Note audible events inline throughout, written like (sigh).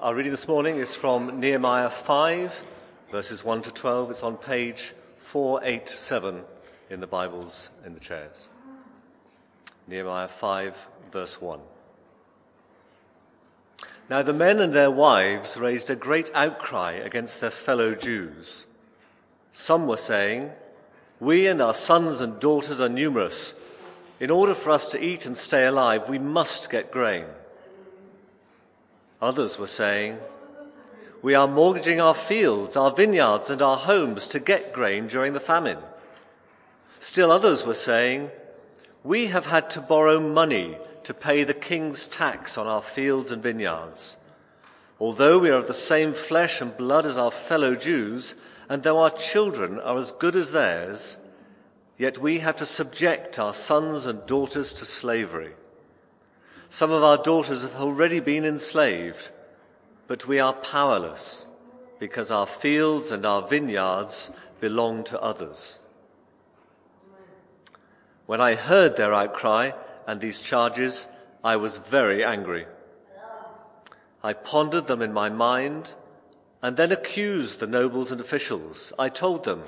Our reading this morning is from Nehemiah 5, verses 1 to 12. It's on page 487 in the Bibles in the chairs. Nehemiah 5, verse 1. Now the men and their wives raised a great outcry against their fellow Jews. Some were saying, We and our sons and daughters are numerous. In order for us to eat and stay alive, we must get grain. Others were saying, We are mortgaging our fields, our vineyards, and our homes to get grain during the famine. Still others were saying, We have had to borrow money to pay the king's tax on our fields and vineyards. Although we are of the same flesh and blood as our fellow Jews, and though our children are as good as theirs, yet we have to subject our sons and daughters to slavery. Some of our daughters have already been enslaved, but we are powerless because our fields and our vineyards belong to others. When I heard their outcry and these charges, I was very angry. I pondered them in my mind and then accused the nobles and officials. I told them,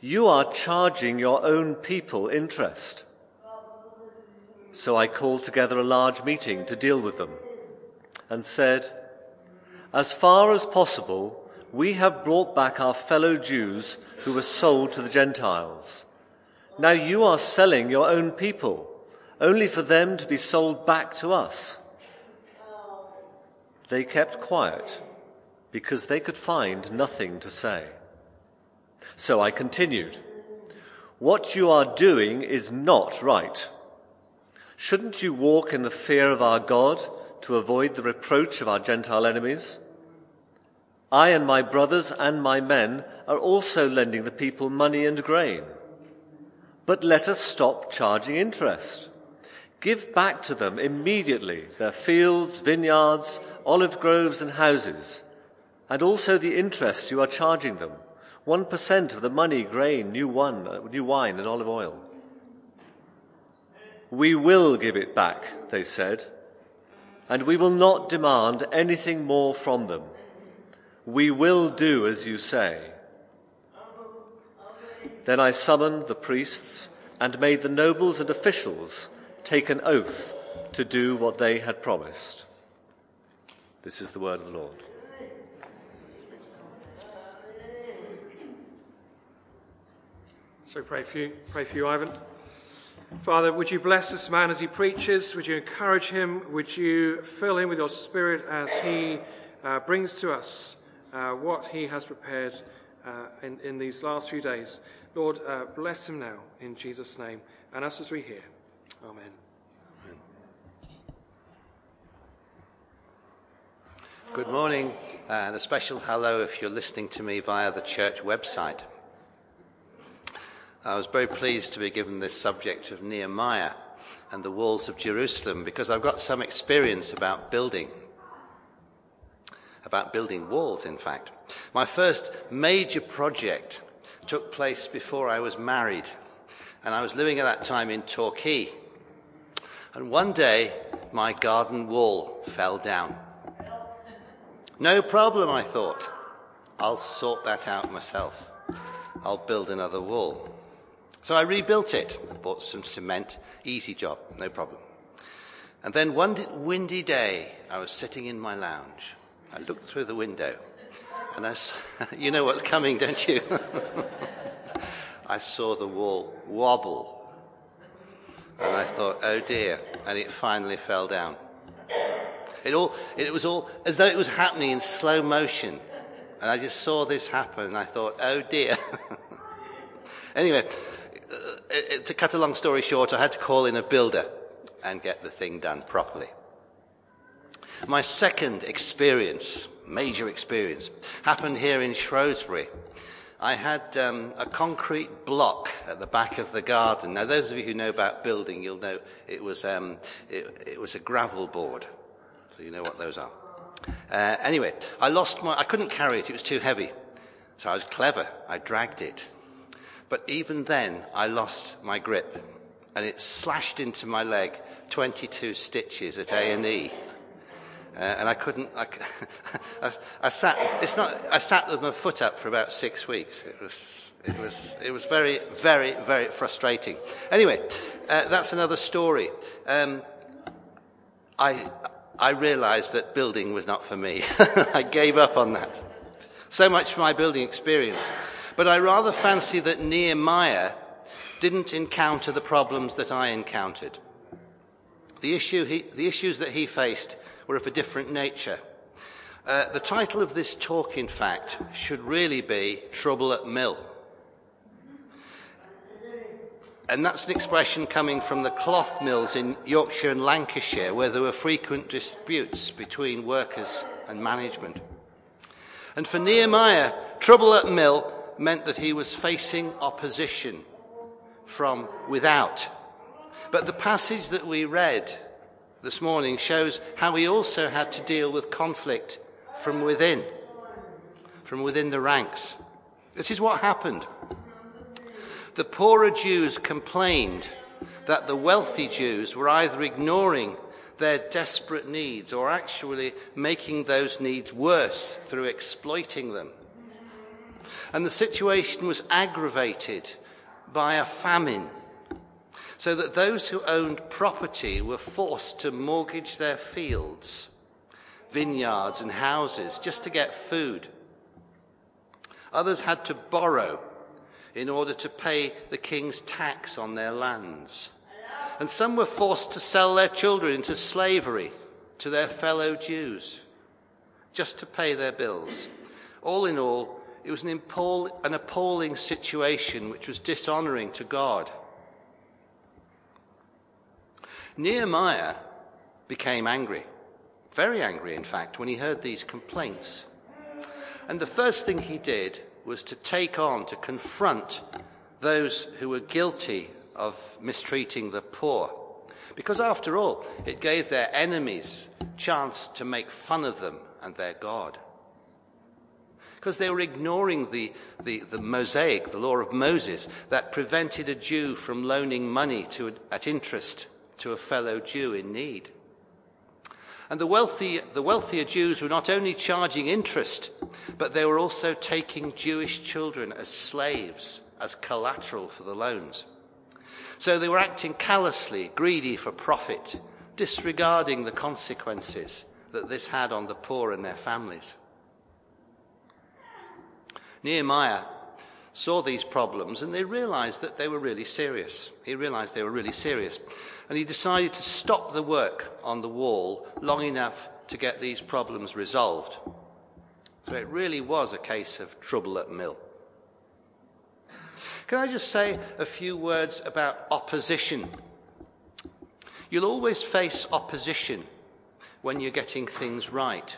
You are charging your own people interest. So I called together a large meeting to deal with them and said, As far as possible, we have brought back our fellow Jews who were sold to the Gentiles. Now you are selling your own people, only for them to be sold back to us. They kept quiet because they could find nothing to say. So I continued, What you are doing is not right. Shouldn't you walk in the fear of our God to avoid the reproach of our Gentile enemies? I and my brothers and my men are also lending the people money and grain. But let us stop charging interest. Give back to them immediately their fields, vineyards, olive groves, and houses, and also the interest you are charging them 1% of the money, grain, new, uh, wine, and olive oil. We will give it back, they said, and we will not demand anything more from them. We will do as you say. Then I summoned the priests and made the nobles and officials take an oath to do what they had promised. This is the word of the Lord. So pray for you, pray for you, Ivan. Father, would you bless this man as he preaches? Would you encourage him? Would you fill him with your spirit as he uh, brings to us uh, what he has prepared uh, in, in, these last few days? Lord, uh, bless him now in Jesus' name and us as we hear. Amen. Amen. Good morning, and a special hello if you're listening to me via the church website. I was very pleased to be given this subject of Nehemiah and the walls of Jerusalem because I've got some experience about building. About building walls, in fact. My first major project took place before I was married, and I was living at that time in Torquay. And one day, my garden wall fell down. No problem, I thought. I'll sort that out myself. I'll build another wall. So I rebuilt it, bought some cement, easy job, no problem. And then one windy day, I was sitting in my lounge. I looked through the window, and I saw, (laughs) you know what's coming, don't you? (laughs) I saw the wall wobble. And I thought, oh dear. And it finally fell down. It, all, it was all as though it was happening in slow motion. And I just saw this happen, and I thought, oh dear. (laughs) anyway, to cut a long story short, I had to call in a builder and get the thing done properly. My second experience, major experience, happened here in Shrewsbury. I had um, a concrete block at the back of the garden. Now, those of you who know about building, you'll know it was, um, it, it was a gravel board. So you know what those are. Uh, anyway, I lost my, I couldn't carry it. It was too heavy. So I was clever. I dragged it but even then, I lost my grip and it slashed into my leg 22 stitches at A&E. Uh, and I couldn't, I, (laughs) I, I, sat, it's not, I sat with my foot up for about six weeks. It was, it was, it was very, very, very frustrating. Anyway, uh, that's another story. Um, I, I realized that building was not for me. (laughs) I gave up on that. So much for my building experience. But I rather fancy that Nehemiah didn't encounter the problems that I encountered. The, issue he, the issues that he faced were of a different nature. Uh, the title of this talk, in fact, should really be Trouble at Mill. And that's an expression coming from the cloth mills in Yorkshire and Lancashire, where there were frequent disputes between workers and management. And for Nehemiah, trouble at mill meant that he was facing opposition from without. But the passage that we read this morning shows how he also had to deal with conflict from within, from within the ranks. This is what happened. The poorer Jews complained that the wealthy Jews were either ignoring their desperate needs or actually making those needs worse through exploiting them. And the situation was aggravated by a famine so that those who owned property were forced to mortgage their fields, vineyards, and houses just to get food. Others had to borrow in order to pay the king's tax on their lands. And some were forced to sell their children into slavery to their fellow Jews just to pay their bills. All in all, it was an, an appalling situation which was dishonoring to God. Nehemiah became angry, very angry, in fact, when he heard these complaints. And the first thing he did was to take on, to confront those who were guilty of mistreating the poor. Because after all, it gave their enemies chance to make fun of them and their God. Because they were ignoring the, the, the Mosaic, the law of Moses, that prevented a Jew from loaning money to, at interest to a fellow Jew in need. And the, wealthy, the wealthier Jews were not only charging interest, but they were also taking Jewish children as slaves, as collateral for the loans. So they were acting callously, greedy for profit, disregarding the consequences that this had on the poor and their families. Nehemiah saw these problems and they realized that they were really serious. He realized they were really serious. And he decided to stop the work on the wall long enough to get these problems resolved. So it really was a case of trouble at mill. Can I just say a few words about opposition? You'll always face opposition when you're getting things right.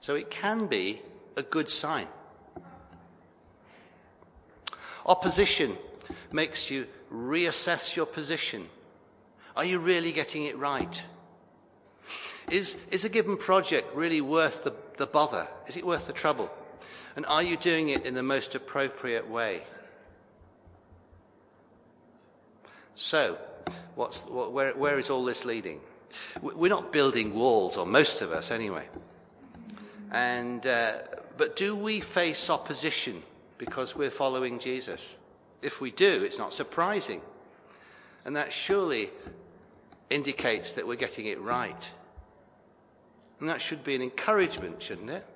So it can be a good sign. Opposition makes you reassess your position. Are you really getting it right? Is, is a given project really worth the, the bother? Is it worth the trouble? And are you doing it in the most appropriate way? So, what's, what, where, where is all this leading? We're not building walls, or most of us anyway. And, uh, but do we face opposition because we're following Jesus? If we do, it's not surprising. And that surely indicates that we're getting it right. And that should be an encouragement, shouldn't it?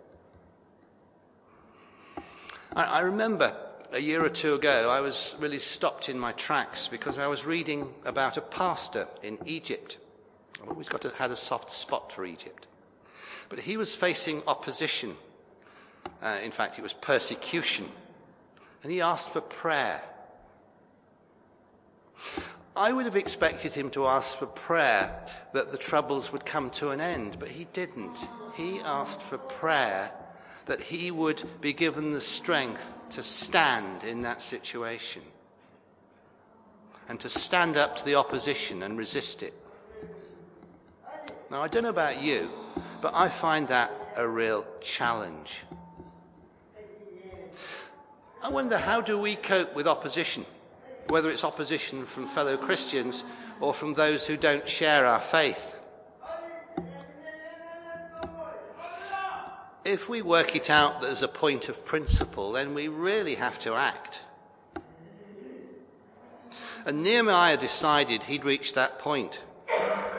I, I remember a year or two ago, I was really stopped in my tracks because I was reading about a pastor in Egypt. I've always got to, had a soft spot for Egypt. But he was facing opposition. Uh, in fact, it was persecution. And he asked for prayer. I would have expected him to ask for prayer that the troubles would come to an end, but he didn't. He asked for prayer that he would be given the strength to stand in that situation and to stand up to the opposition and resist it. Now, I don't know about you, but I find that a real challenge. I wonder how do we cope with opposition, whether it's opposition from fellow Christians or from those who don't share our faith? if we work it out as a point of principle, then we really have to act. And Nehemiah decided he'd reached that point.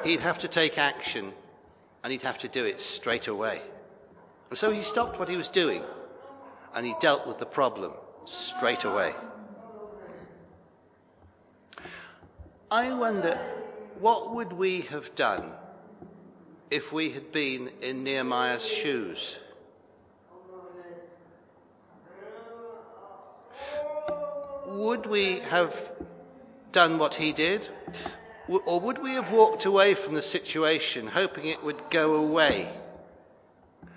He'd have to take action and he'd have to do it straight away. And so he stopped what he was doing and he dealt with the problem straight away. I wonder what would we have done if we had been in Nehemiah's shoes? Would we have done what he did? Or would we have walked away from the situation hoping it would go away?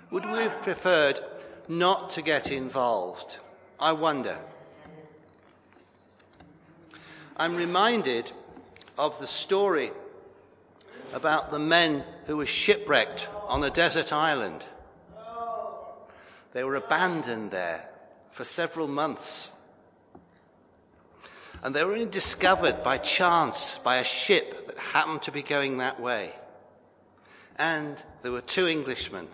Would we have preferred not to get involved? I wonder. I'm reminded of the story about the men who were shipwrecked on a desert island. They were abandoned there for several months. And they were only discovered by chance by a ship that happened to be going that way. And there were two Englishmen,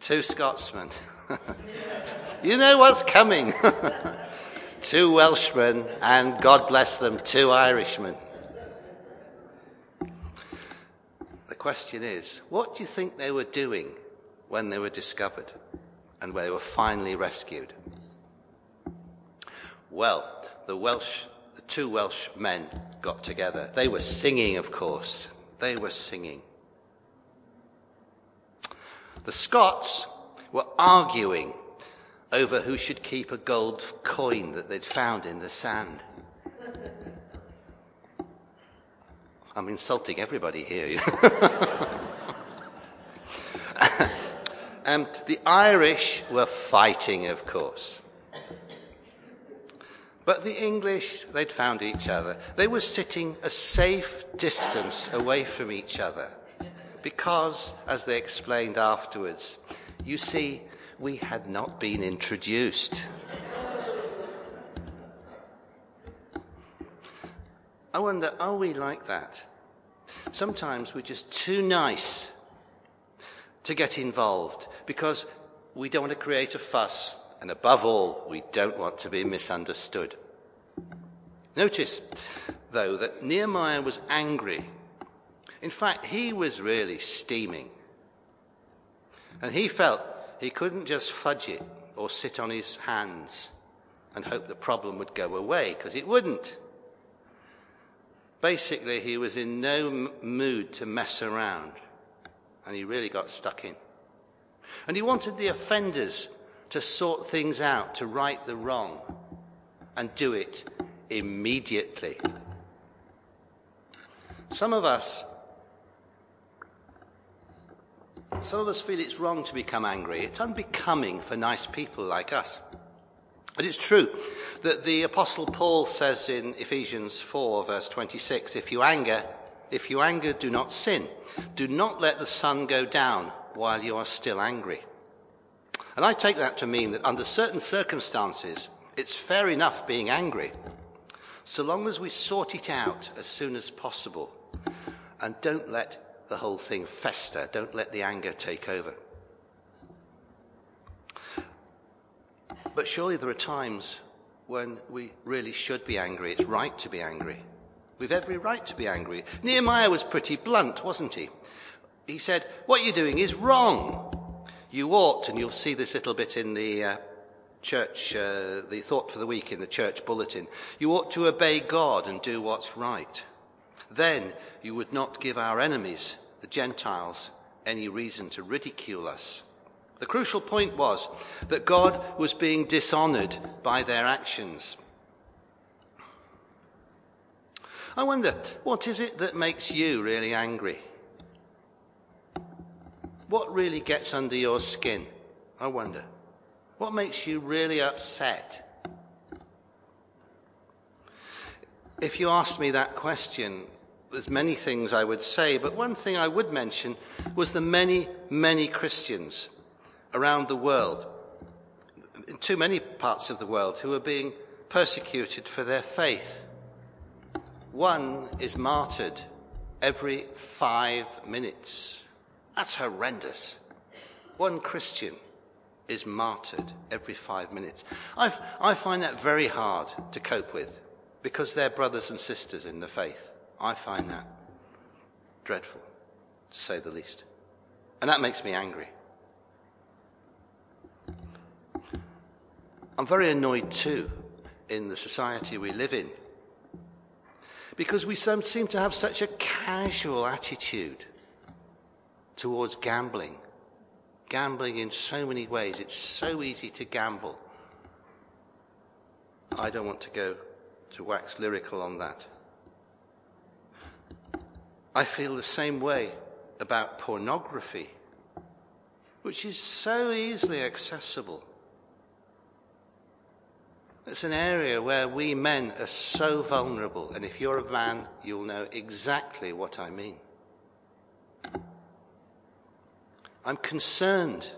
two Scotsmen. (laughs) you know what's coming. (laughs) two Welshmen, and God bless them, two Irishmen. The question is, what do you think they were doing when they were discovered and when they were finally rescued? Well, the Welsh, the two Welsh men got together. They were singing, of course. They were singing. The Scots were arguing over who should keep a gold coin that they'd found in the sand. I'm insulting everybody here. and (laughs) um, the Irish were fighting, of course. But the English, they'd found each other. They were sitting a safe distance away from each other because, as they explained afterwards, you see, we had not been introduced. I wonder, are we like that? Sometimes we're just too nice to get involved because we don't want to create a fuss, and above all, we don't want to be misunderstood. Notice, though, that Nehemiah was angry. In fact, he was really steaming. And he felt he couldn't just fudge it or sit on his hands and hope the problem would go away, because it wouldn't. Basically, he was in no m- mood to mess around, and he really got stuck in. And he wanted the offenders to sort things out, to right the wrong, and do it immediately. Some of us some of us feel it's wrong to become angry. It's unbecoming for nice people like us. But it's true that the apostle Paul says in Ephesians 4 verse 26, if you anger, if you anger, do not sin. Do not let the sun go down while you are still angry. And I take that to mean that under certain circumstances, it's fair enough being angry, so long as we sort it out as soon as possible and don't let the whole thing fester. Don't let the anger take over. But surely there are times when we really should be angry. It's right to be angry. We've every right to be angry. Nehemiah was pretty blunt, wasn't he? He said, What you're doing is wrong. You ought, and you'll see this little bit in the uh, church, uh, the thought for the week in the church bulletin. You ought to obey God and do what's right. Then you would not give our enemies, the Gentiles, any reason to ridicule us. The crucial point was that God was being dishonored by their actions. I wonder, what is it that makes you really angry? What really gets under your skin? I wonder. What makes you really upset? If you asked me that question, there's many things I would say, but one thing I would mention was the many, many Christians around the world, in too many parts of the world, who are being persecuted for their faith. One is martyred every five minutes. That's horrendous. One Christian is martyred every five minutes. I've, I find that very hard to cope with because they're brothers and sisters in the faith. I find that dreadful, to say the least. And that makes me angry. I'm very annoyed too in the society we live in because we seem to have such a casual attitude towards gambling. Gambling in so many ways. It's so easy to gamble. I don't want to go to wax lyrical on that. I feel the same way about pornography, which is so easily accessible. It's an area where we men are so vulnerable, and if you're a man, you'll know exactly what I mean. I'm concerned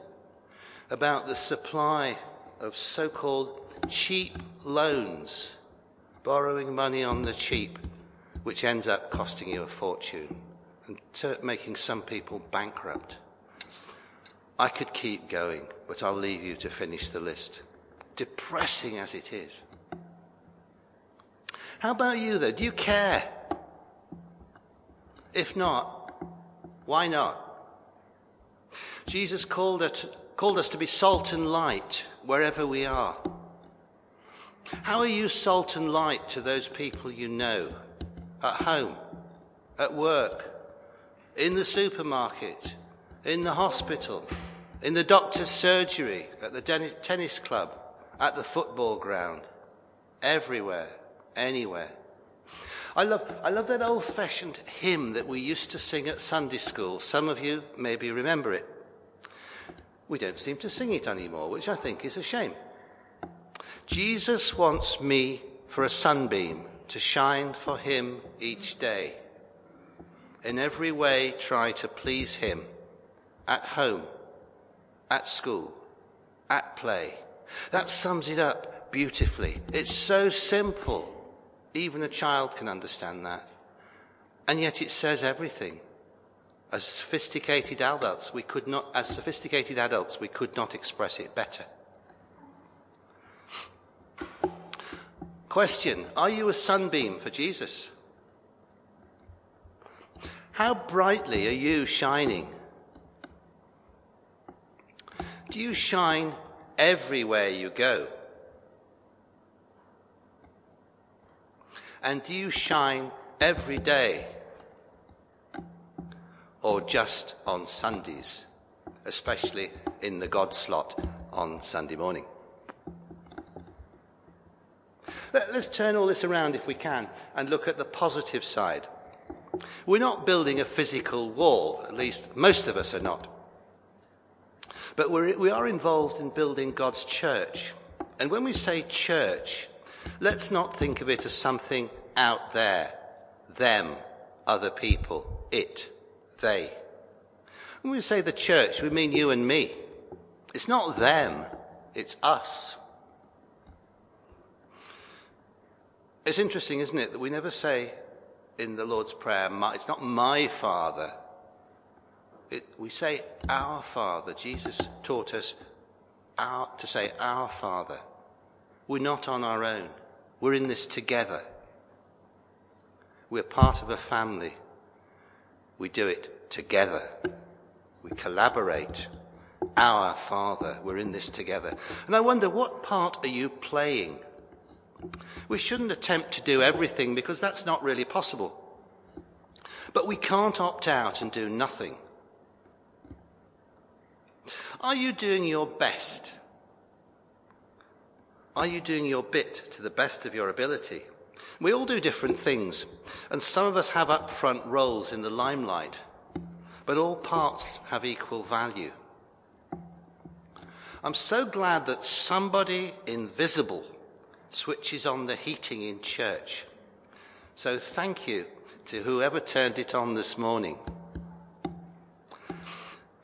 about the supply of so called cheap loans, borrowing money on the cheap, which ends up costing you a fortune and making some people bankrupt. I could keep going, but I'll leave you to finish the list depressing as it is. How about you, though? Do you care? If not, why not? Jesus called, it, called us to be salt and light wherever we are. How are you salt and light to those people you know? At home, at work, in the supermarket, in the hospital, in the doctor's surgery, at the tennis club, at the football ground, everywhere, anywhere. I love, I love that old fashioned hymn that we used to sing at Sunday school. Some of you maybe remember it. We don't seem to sing it anymore, which I think is a shame. Jesus wants me for a sunbeam to shine for him each day. In every way, try to please him at home, at school, at play that sums it up beautifully. It's so simple. Even a child can understand that. And yet it says everything. As sophisticated adults, we could not, as sophisticated adults, we could not express it better. Question Are you a sunbeam for Jesus? How brightly are you shining? Do you shine everywhere you go? And do you shine every day? Or just on Sundays, especially in the God slot on Sunday morning? Let's turn all this around if we can and look at the positive side. We're not building a physical wall, at least most of us are not. But we're, we are involved in building God's church. And when we say church, let's not think of it as something out there, them, other people, it, they. When we say the church, we mean you and me. It's not them, it's us. It's interesting, isn't it, that we never say in the Lord's Prayer, it's not my Father, it, we say our Father. Jesus taught us our, to say our Father. We're not on our own. We're in this together. We're part of a family. We do it together. We collaborate. Our Father. We're in this together. And I wonder, what part are you playing? We shouldn't attempt to do everything because that's not really possible. But we can't opt out and do nothing. Are you doing your best? Are you doing your bit to the best of your ability? We all do different things, and some of us have upfront roles in the limelight, but all parts have equal value. I'm so glad that somebody invisible switches on the heating in church. So thank you to whoever turned it on this morning.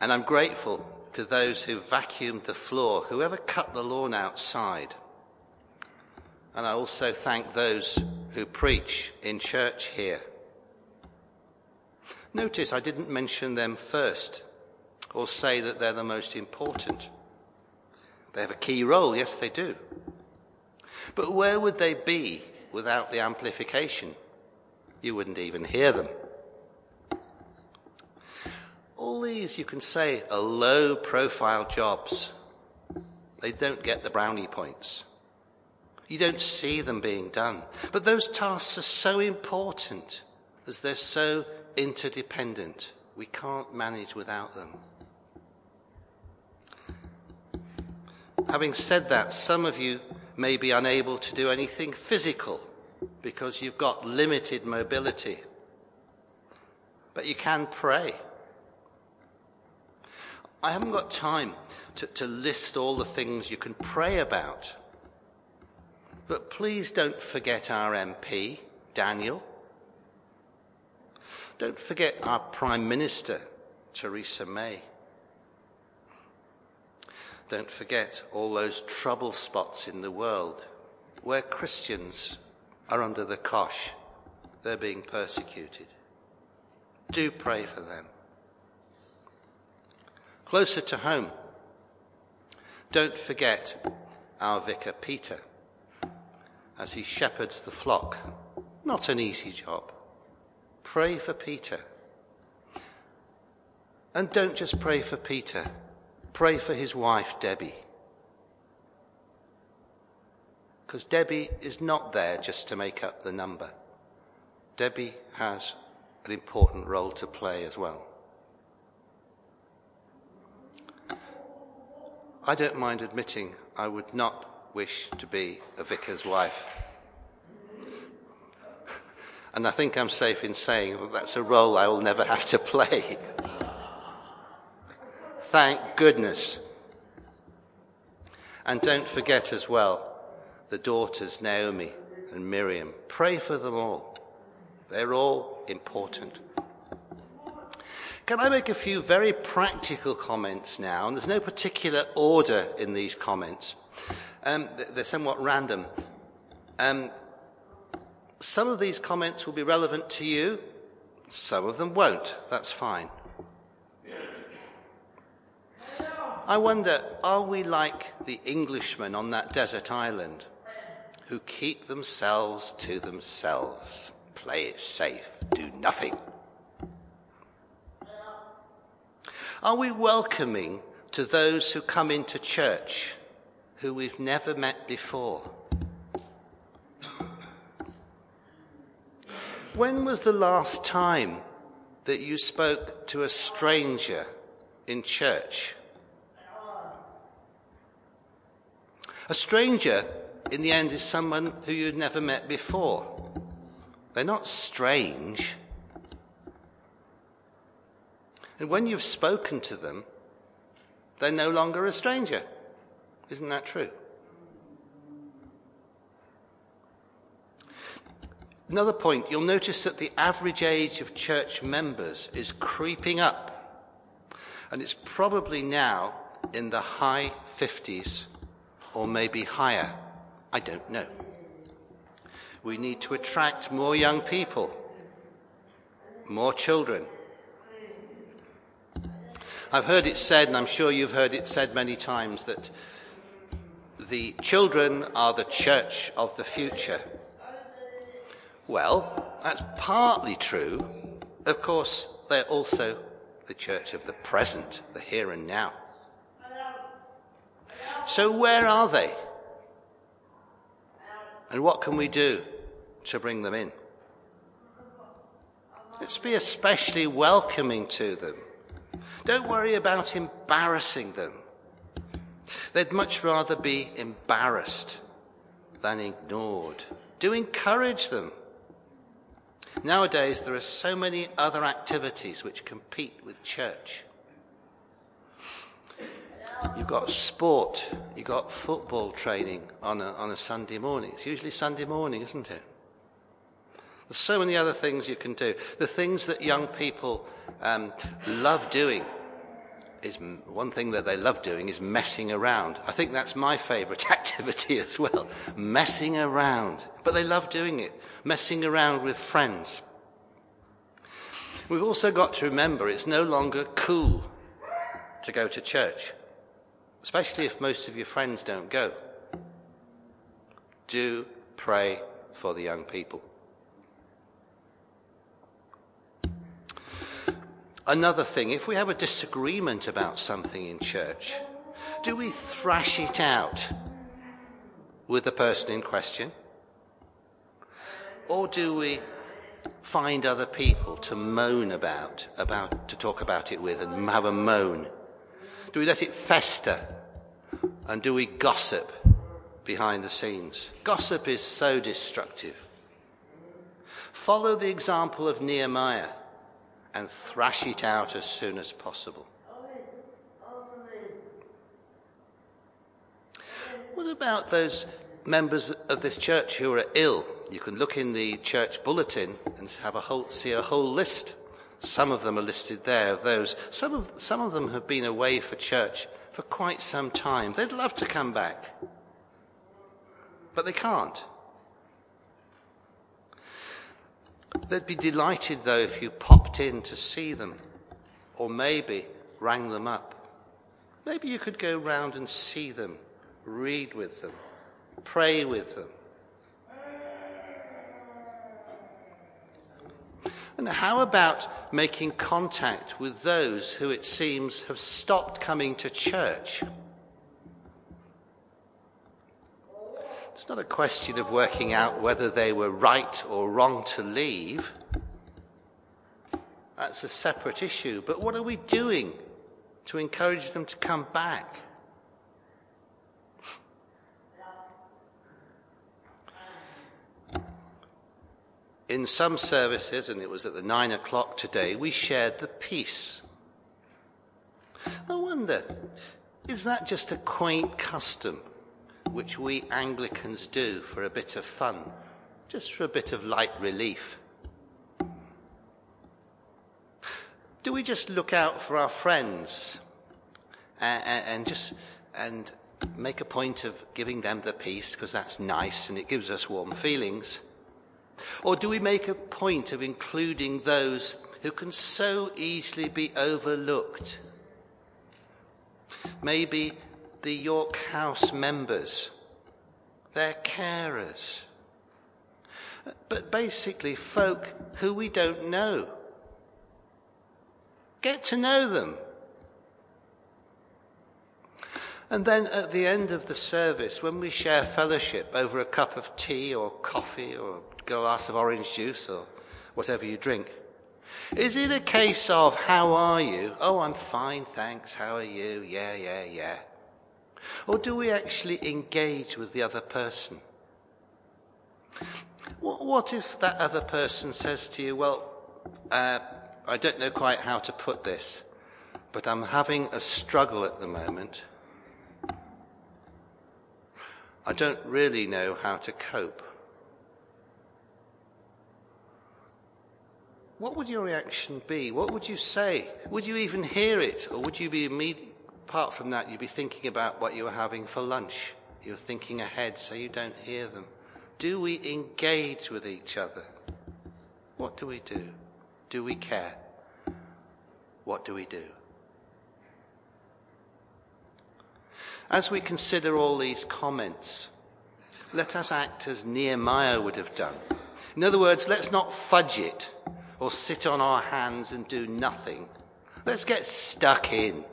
And I'm grateful to those who vacuumed the floor, whoever cut the lawn outside. And I also thank those who preach in church here. Notice I didn't mention them first or say that they're the most important. They have a key role, yes, they do. But where would they be without the amplification? You wouldn't even hear them. All these, you can say, are low profile jobs. They don't get the brownie points. You don't see them being done. But those tasks are so important as they're so interdependent. We can't manage without them. Having said that, some of you may be unable to do anything physical because you've got limited mobility. But you can pray. I haven't got time to, to list all the things you can pray about. But please don't forget our MP, Daniel. Don't forget our Prime Minister, Theresa May. Don't forget all those trouble spots in the world where Christians are under the cosh. They're being persecuted. Do pray for them. Closer to home, don't forget our vicar Peter as he shepherds the flock. Not an easy job. Pray for Peter. And don't just pray for Peter, pray for his wife, Debbie. Because Debbie is not there just to make up the number. Debbie has an important role to play as well. I don't mind admitting I would not wish to be a vicar's wife. (laughs) And I think I'm safe in saying that that's a role I will never have to play. (laughs) Thank goodness. And don't forget as well the daughters Naomi and Miriam. Pray for them all. They're all important. Can I make a few very practical comments now? And there's no particular order in these comments. Um, they're somewhat random. Um, some of these comments will be relevant to you, some of them won't. That's fine. I wonder, are we like the Englishmen on that desert island who keep themselves to themselves, play it safe, do nothing? Are we welcoming to those who come into church who we've never met before? When was the last time that you spoke to a stranger in church? A stranger, in the end, is someone who you'd never met before. They're not strange. And when you've spoken to them, they're no longer a stranger. Isn't that true? Another point, you'll notice that the average age of church members is creeping up. And it's probably now in the high 50s or maybe higher. I don't know. We need to attract more young people, more children, I've heard it said, and I'm sure you've heard it said many times, that the children are the church of the future. Well, that's partly true. Of course, they're also the church of the present, the here and now. So, where are they? And what can we do to bring them in? Let's be especially welcoming to them. Don't worry about embarrassing them. They'd much rather be embarrassed than ignored. Do encourage them. Nowadays, there are so many other activities which compete with church. You've got sport, you've got football training on a, on a Sunday morning. It's usually Sunday morning, isn't it? There's so many other things you can do. The things that young people um, love doing is one thing that they love doing is messing around. I think that's my favorite (laughs) activity as well. Messing around. But they love doing it. Messing around with friends. We've also got to remember it's no longer cool to go to church. Especially if most of your friends don't go. Do pray for the young people. Another thing, if we have a disagreement about something in church, do we thrash it out with the person in question? Or do we find other people to moan about, about, to talk about it with and have a moan? Do we let it fester? And do we gossip behind the scenes? Gossip is so destructive. Follow the example of Nehemiah and thrash it out as soon as possible. What about those members of this church who are ill? You can look in the church bulletin and have a whole, see a whole list. Some of them are listed there of those. Some of, some of them have been away for church for quite some time. They'd love to come back, but they can't. They'd be delighted, though, if you popped in to see them, or maybe rang them up. Maybe you could go round and see them, read with them, pray with them. And how about making contact with those who it seems have stopped coming to church? It's not a question of working out whether they were right or wrong to leave. That's a separate issue. But what are we doing to encourage them to come back? In some services, and it was at the nine o'clock today, we shared the peace. I wonder, is that just a quaint custom which we Anglicans do for a bit of fun, just for a bit of light relief? Do we just look out for our friends and, and just and make a point of giving them the peace because that's nice and it gives us warm feelings? Or do we make a point of including those who can so easily be overlooked? Maybe the York House members, their carers, but basically folk who we don't know. Get to know them. And then at the end of the service, when we share fellowship over a cup of tea or coffee or glass of orange juice or whatever you drink, is it a case of, how are you? Oh, I'm fine, thanks. How are you? Yeah, yeah, yeah. Or do we actually engage with the other person? What if that other person says to you, well, uh, I don't know quite how to put this, but I'm having a struggle at the moment. I don't really know how to cope. What would your reaction be? What would you say? Would you even hear it? Or would you be apart from that, you'd be thinking about what you were having for lunch. You're thinking ahead so you don't hear them. Do we engage with each other? What do we do? Do we care? What do we do? As we consider all these comments, let us act as Nehemiah would have done. In other words, let's not fudge it or sit on our hands and do nothing. Let's get stuck in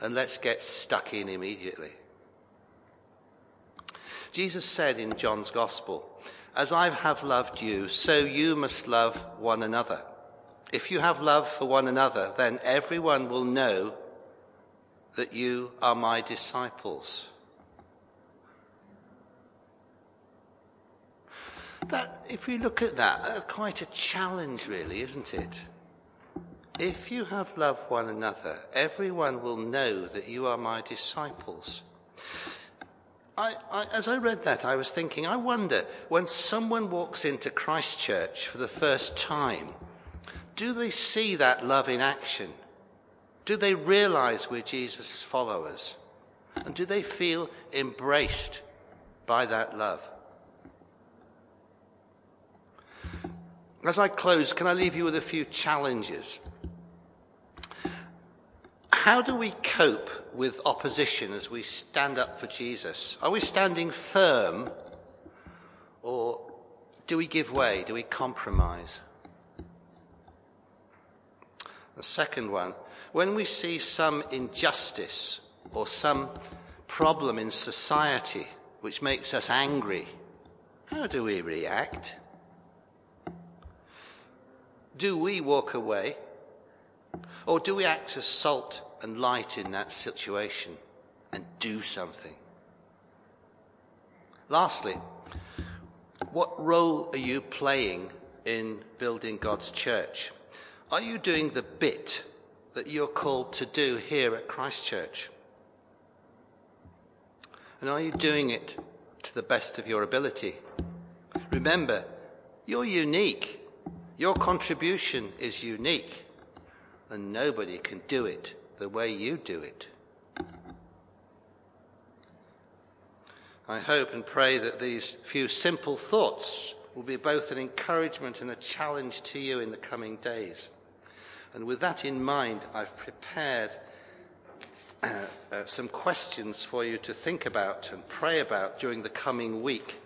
and let's get stuck in immediately. Jesus said in John's Gospel, As I have loved you, so you must love one another. If you have love for one another, then everyone will know that you are my disciples. That, if we look at that, that's quite a challenge, really, isn't it? If you have loved one another, everyone will know that you are my disciples. I, I, as I read that, I was thinking, I wonder, when someone walks into Christ Church for the first time, do they see that love in action? Do they realize we're Jesus' followers? And do they feel embraced by that love? As I close, can I leave you with a few challenges? how do we cope with opposition as we stand up for Jesus? Are we standing firm or do we give way? Do we compromise? The second one, when we see some injustice or some problem in society which makes us angry, how do we react? Do we walk away? Or do we act as salt and light in that situation and do something? Lastly, what role are you playing in building God's church? Are you doing the bit that you're called to do here at Christ Church? And are you doing it to the best of your ability? Remember, you're unique. Your contribution is unique, and nobody can do it the way you do it. I hope and pray that these few simple thoughts will be both an encouragement and a challenge to you in the coming days. And with that in mind, I've prepared uh, uh, some questions for you to think about and pray about during the coming week,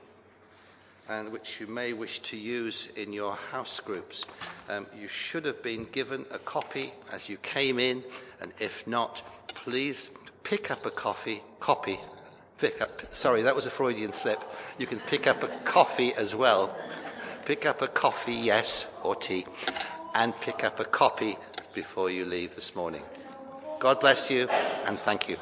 and which you may wish to use in your house groups. Um, you should have been given a copy as you came in, and if not, please pick up a coffee, copy. Pick up, sorry, that was a Freudian slip. You can pick up a coffee as well. Pick up a coffee, yes, or tea and pick up a copy before you leave this morning. God bless you and thank you.